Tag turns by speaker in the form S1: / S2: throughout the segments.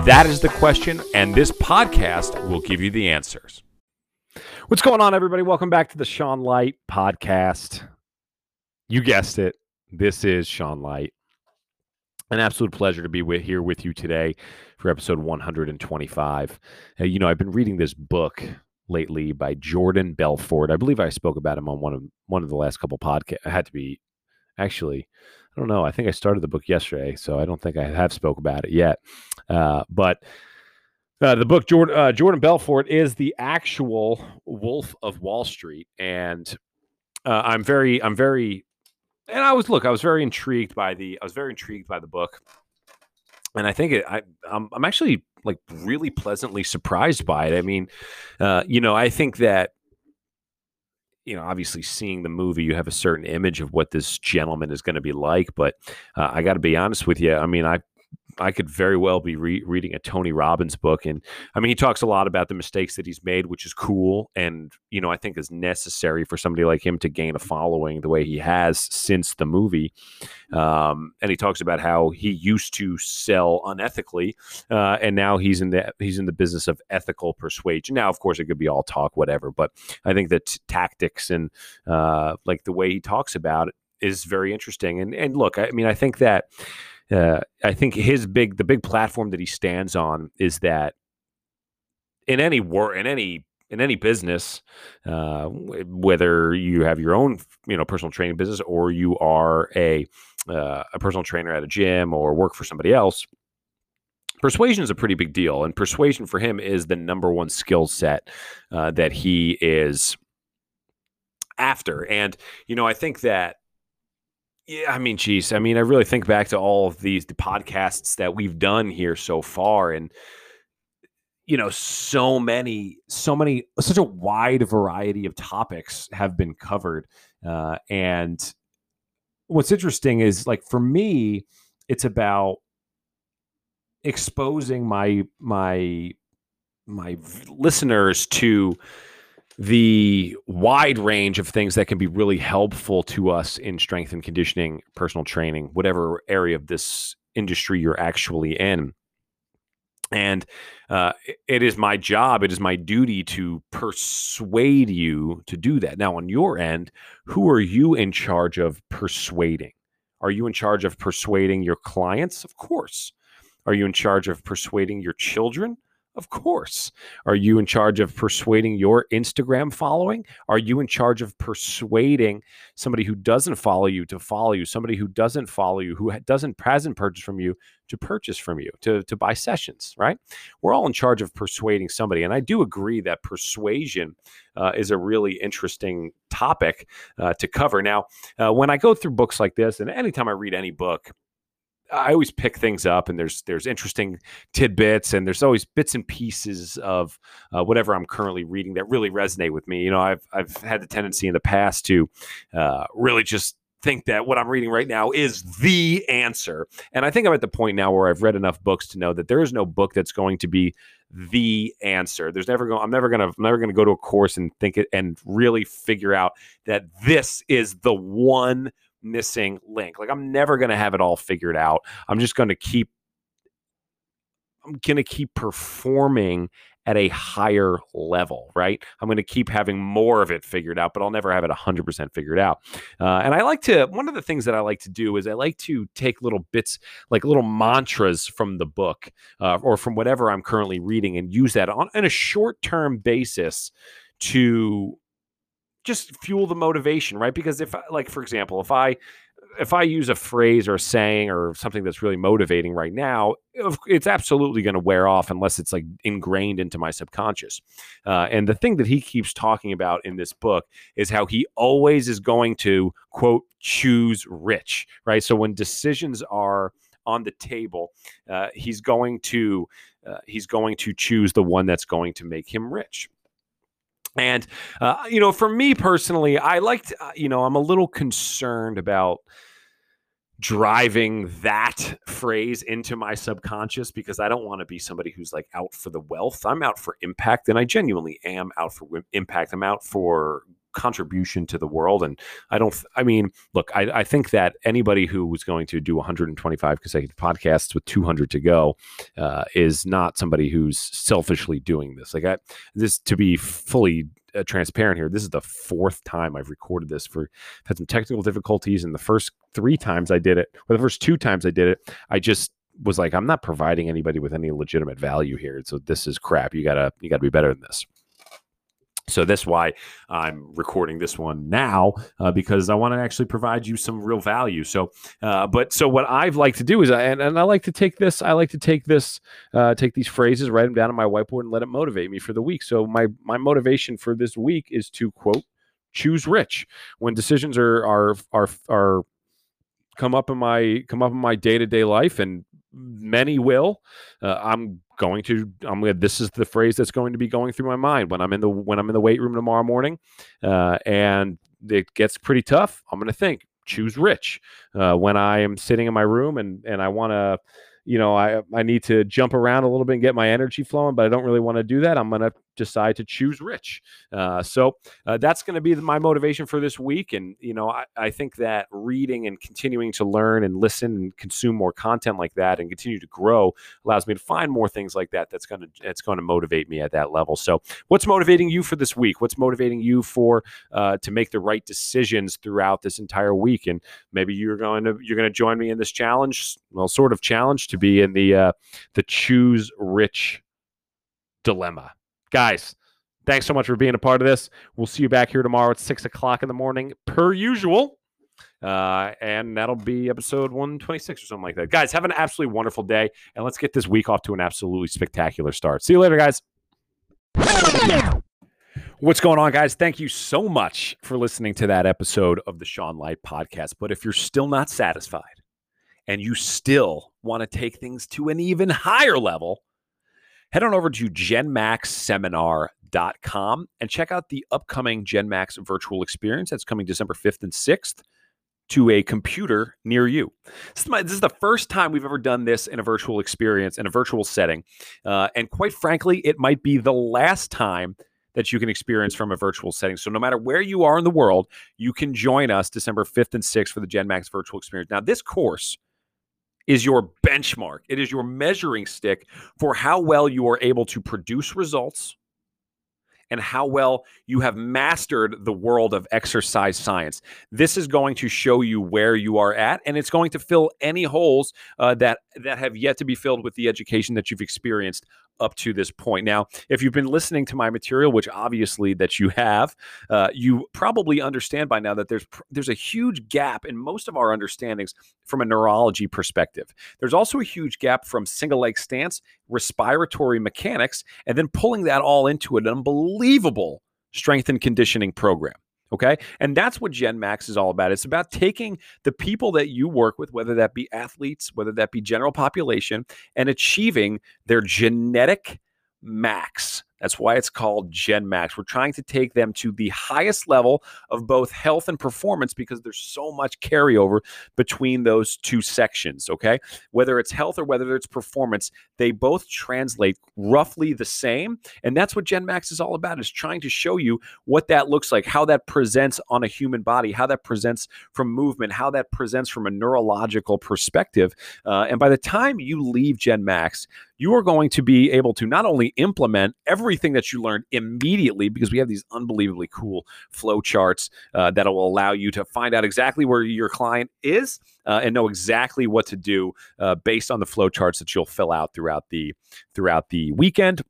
S1: That is the question, and this podcast will give you the answers. What's going on, everybody? Welcome back to the Sean Light podcast. You guessed it. This is Sean Light. An absolute pleasure to be with, here with you today for episode 125. Uh, you know, I've been reading this book lately by Jordan Belfort. I believe I spoke about him on one of one of the last couple podcasts. I had to be actually I don't know. I think I started the book yesterday, so I don't think I have spoke about it yet. Uh, but uh, the book Jordan, uh, Jordan Belfort is the actual Wolf of Wall Street, and uh, I'm very, I'm very, and I was look, I was very intrigued by the, I was very intrigued by the book, and I think it, I, I'm, I'm actually like really pleasantly surprised by it. I mean, uh, you know, I think that you know, obviously seeing the movie, you have a certain image of what this gentleman is going to be like. But uh, I got to be honest with you. I mean, I I could very well be re- reading a Tony Robbins book, and I mean, he talks a lot about the mistakes that he's made, which is cool, and you know, I think is necessary for somebody like him to gain a following the way he has since the movie. Um, and he talks about how he used to sell unethically, uh, and now he's in the he's in the business of ethical persuasion. Now, of course, it could be all talk, whatever, but I think that tactics and uh, like the way he talks about it is very interesting. And and look, I mean, I think that uh, I think his big the big platform that he stands on is that in any war in any in any business, uh, whether you have your own you know personal training business or you are a uh, a personal trainer at a gym or work for somebody else. Persuasion is a pretty big deal, and persuasion for him is the number one skill set uh, that he is after. And you know, I think that yeah, I mean, geez, I mean, I really think back to all of these the podcasts that we've done here so far, and you know, so many, so many, such a wide variety of topics have been covered. Uh, and what's interesting is, like, for me, it's about exposing my my my listeners to the wide range of things that can be really helpful to us in strength and conditioning, personal training, whatever area of this industry you're actually in. And uh, it is my job, it is my duty to persuade you to do that. Now, on your end, who are you in charge of persuading? Are you in charge of persuading your clients? Of course. Are you in charge of persuading your children? Of course. Are you in charge of persuading your Instagram following? Are you in charge of persuading somebody who doesn't follow you to follow you, somebody who doesn't follow you, who doesn't hasn't purchase from you to purchase from you, to, to buy sessions, right? We're all in charge of persuading somebody. And I do agree that persuasion uh, is a really interesting topic uh, to cover. Now, uh, when I go through books like this, and anytime I read any book, I always pick things up, and there's there's interesting tidbits, and there's always bits and pieces of uh, whatever I'm currently reading that really resonate with me. You know, I've I've had the tendency in the past to uh, really just think that what I'm reading right now is the answer, and I think I'm at the point now where I've read enough books to know that there is no book that's going to be the answer. There's never going. I'm never gonna. I'm never gonna go to a course and think it and really figure out that this is the one missing link. Like I'm never going to have it all figured out. I'm just going to keep I'm going to keep performing at a higher level, right? I'm going to keep having more of it figured out, but I'll never have it 100% figured out. Uh, and I like to, one of the things that I like to do is I like to take little bits, like little mantras from the book uh, or from whatever I'm currently reading and use that on, on a short term basis to just fuel the motivation, right? Because if, like, for example, if I if I use a phrase or a saying or something that's really motivating right now, it's absolutely going to wear off unless it's like ingrained into my subconscious. Uh, and the thing that he keeps talking about in this book is how he always is going to quote choose rich, right? So when decisions are on the table, uh, he's going to uh, he's going to choose the one that's going to make him rich. And, uh, you know, for me personally, I liked, uh, you know, I'm a little concerned about driving that phrase into my subconscious because I don't want to be somebody who's like out for the wealth. I'm out for impact, and I genuinely am out for impact. I'm out for contribution to the world. And I don't, I mean, look, I, I think that anybody who was going to do 125 consecutive podcasts with 200 to go uh, is not somebody who's selfishly doing this. Like, I, this to be fully uh, transparent here, this is the fourth time I've recorded this for had some technical difficulties. And the first three times I did it, or the first two times I did it, I just was like, I'm not providing anybody with any legitimate value here. So this is crap. You gotta, you gotta be better than this. So that's why I'm recording this one now uh, because I want to actually provide you some real value. So, uh, but so what I've like to do is, I, and, and I like to take this, I like to take this, uh, take these phrases, write them down on my whiteboard, and let it motivate me for the week. So my my motivation for this week is to quote choose rich when decisions are are are are come up in my come up in my day to day life and many will. Uh, I'm going to. I'm. To this is the phrase that's going to be going through my mind when I'm in the when I'm in the weight room tomorrow morning, uh, and it gets pretty tough. I'm to think choose rich uh, when I am sitting in my room and and I want to you know, I I need to jump around a little bit and get my energy flowing, but I don't really want to do that. I'm to decide to choose rich. Uh, so uh, that's going to be my motivation for this week. And, you know, I, I think that reading and continuing to learn and listen and consume more content like that and continue to grow allows me to find more things like that. That's going to, it's going to motivate me at that level. So what's motivating you for this week? What's motivating you for, uh, to make the right decisions throughout this entire week? And maybe you're going to, you're going to join me in this challenge, well, sort of challenge to be in the, uh, the choose rich dilemma guys, thanks so much for being a part of this. We'll see you back here tomorrow at six o'clock in the morning, per usual. Uh, and that'll be episode 126 or something like that. Guys, have an absolutely wonderful day, and let's get this week off to an absolutely spectacular start. See you later, guys. What's going on, guys? Thank you so much for listening to that episode of the Sean Light podcast. But if you're still not satisfied and you still want to take things to an even higher level, head on over to genmaxseminar.com and check out the upcoming GenMax virtual experience that's coming December 5th and 6th to a computer near you. This is, my, this is, the first time we've ever done this in a virtual experience, in a virtual setting. Uh, and quite frankly, it might be the last time that you can experience from a virtual setting. So no matter where you are in the world, you can join us December 5th and 6th for the GenMax virtual experience. Now, this course is your benchmark. It is your measuring stick for how well you are able to produce results and how well you have mastered the world of exercise science. This is going to show you where you are at, and it's going to fill any holes uh, that that have yet to be filled with the education that you've experienced up to this point. Now, if you've been listening to my material, which obviously that you have, uh, you probably understand by now that there's there's a huge gap in most of our understandings from a neurology perspective. There's also a huge gap from single leg stance, respiratory mechanics, and then pulling that all into an unbelievable strength and conditioning program. Okay. And that's what Gen Max is all about. It's about taking the people that you work with, whether that be athletes, whether that be general population, and achieving their genetic max that's why it's called Gen Max. We're trying to take them to the highest level of both health and performance because there's so much carryover between those two sections. Okay. Whether it's health or whether it's performance, they both translate roughly the same. And that's what Gen Max is all about, is trying to show you what that looks like, how that presents on a human body, how that presents from movement, how that presents from a neurological perspective. Uh, and by the time you leave Gen Max, you are going to be able to not only implement everything that you learned immediately because we have these unbelievably cool flow charts uh, that will allow you to find out exactly where your client is uh, and know exactly what to do uh, based on the flow charts that you'll fill out throughout the throughout the weekend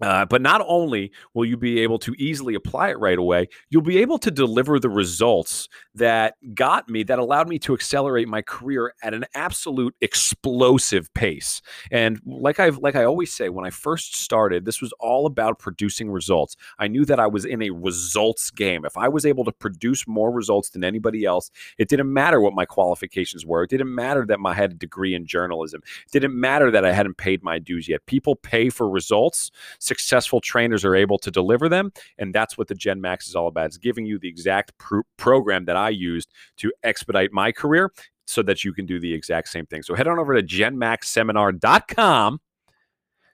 S1: Uh, but not only will you be able to easily apply it right away, you'll be able to deliver the results that got me, that allowed me to accelerate my career at an absolute explosive pace. And like I've like I always say, when I first started, this was all about producing results. I knew that I was in a results game. If I was able to produce more results than anybody else, it didn't matter what my qualifications were. It didn't matter that I had a degree in journalism. It didn't matter that I hadn't paid my dues yet. People pay for results successful trainers are able to deliver them. And that's what the Gen Max is all about. It's giving you the exact pr- program that I used to expedite my career so that you can do the exact same thing. So head on over to genmaxseminar.com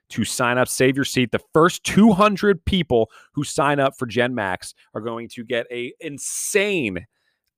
S1: to sign up, save your seat. The first 200 people who sign up for Gen Max are going to get a insane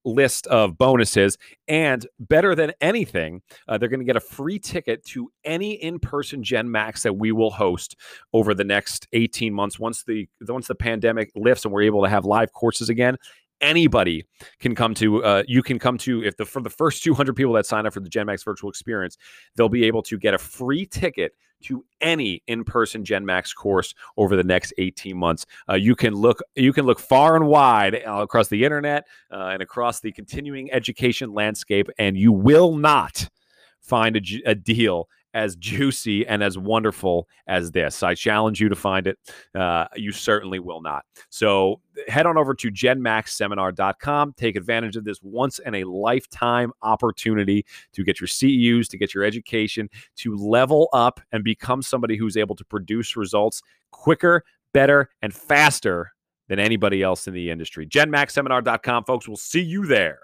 S1: list of bonuses. And better than anything, uh, they're going to get a free ticket to any in-person Gen Max that we will host over the next 18 months. Once the once the pandemic lifts and we're able to have live courses again, anybody can come to uh, you can come to if the for the first 200 people that sign up for the gen max virtual experience they'll be able to get a free ticket to any in-person Gen Max course over the next 18 months. Uh, you can look you can look far and wide uh, across the internet uh, and across the continuing education landscape, and you will not find a, a deal as juicy and as wonderful as this. I challenge you to find it. Uh, you certainly will not. So head on over to genmaxseminar.com. Take advantage of this once in a lifetime opportunity to get your CEUs, to get your education, to level up and become somebody who's able to produce results quicker, better, and faster than anybody else in the industry. GenMaxSeminar.com, folks. We'll see you there.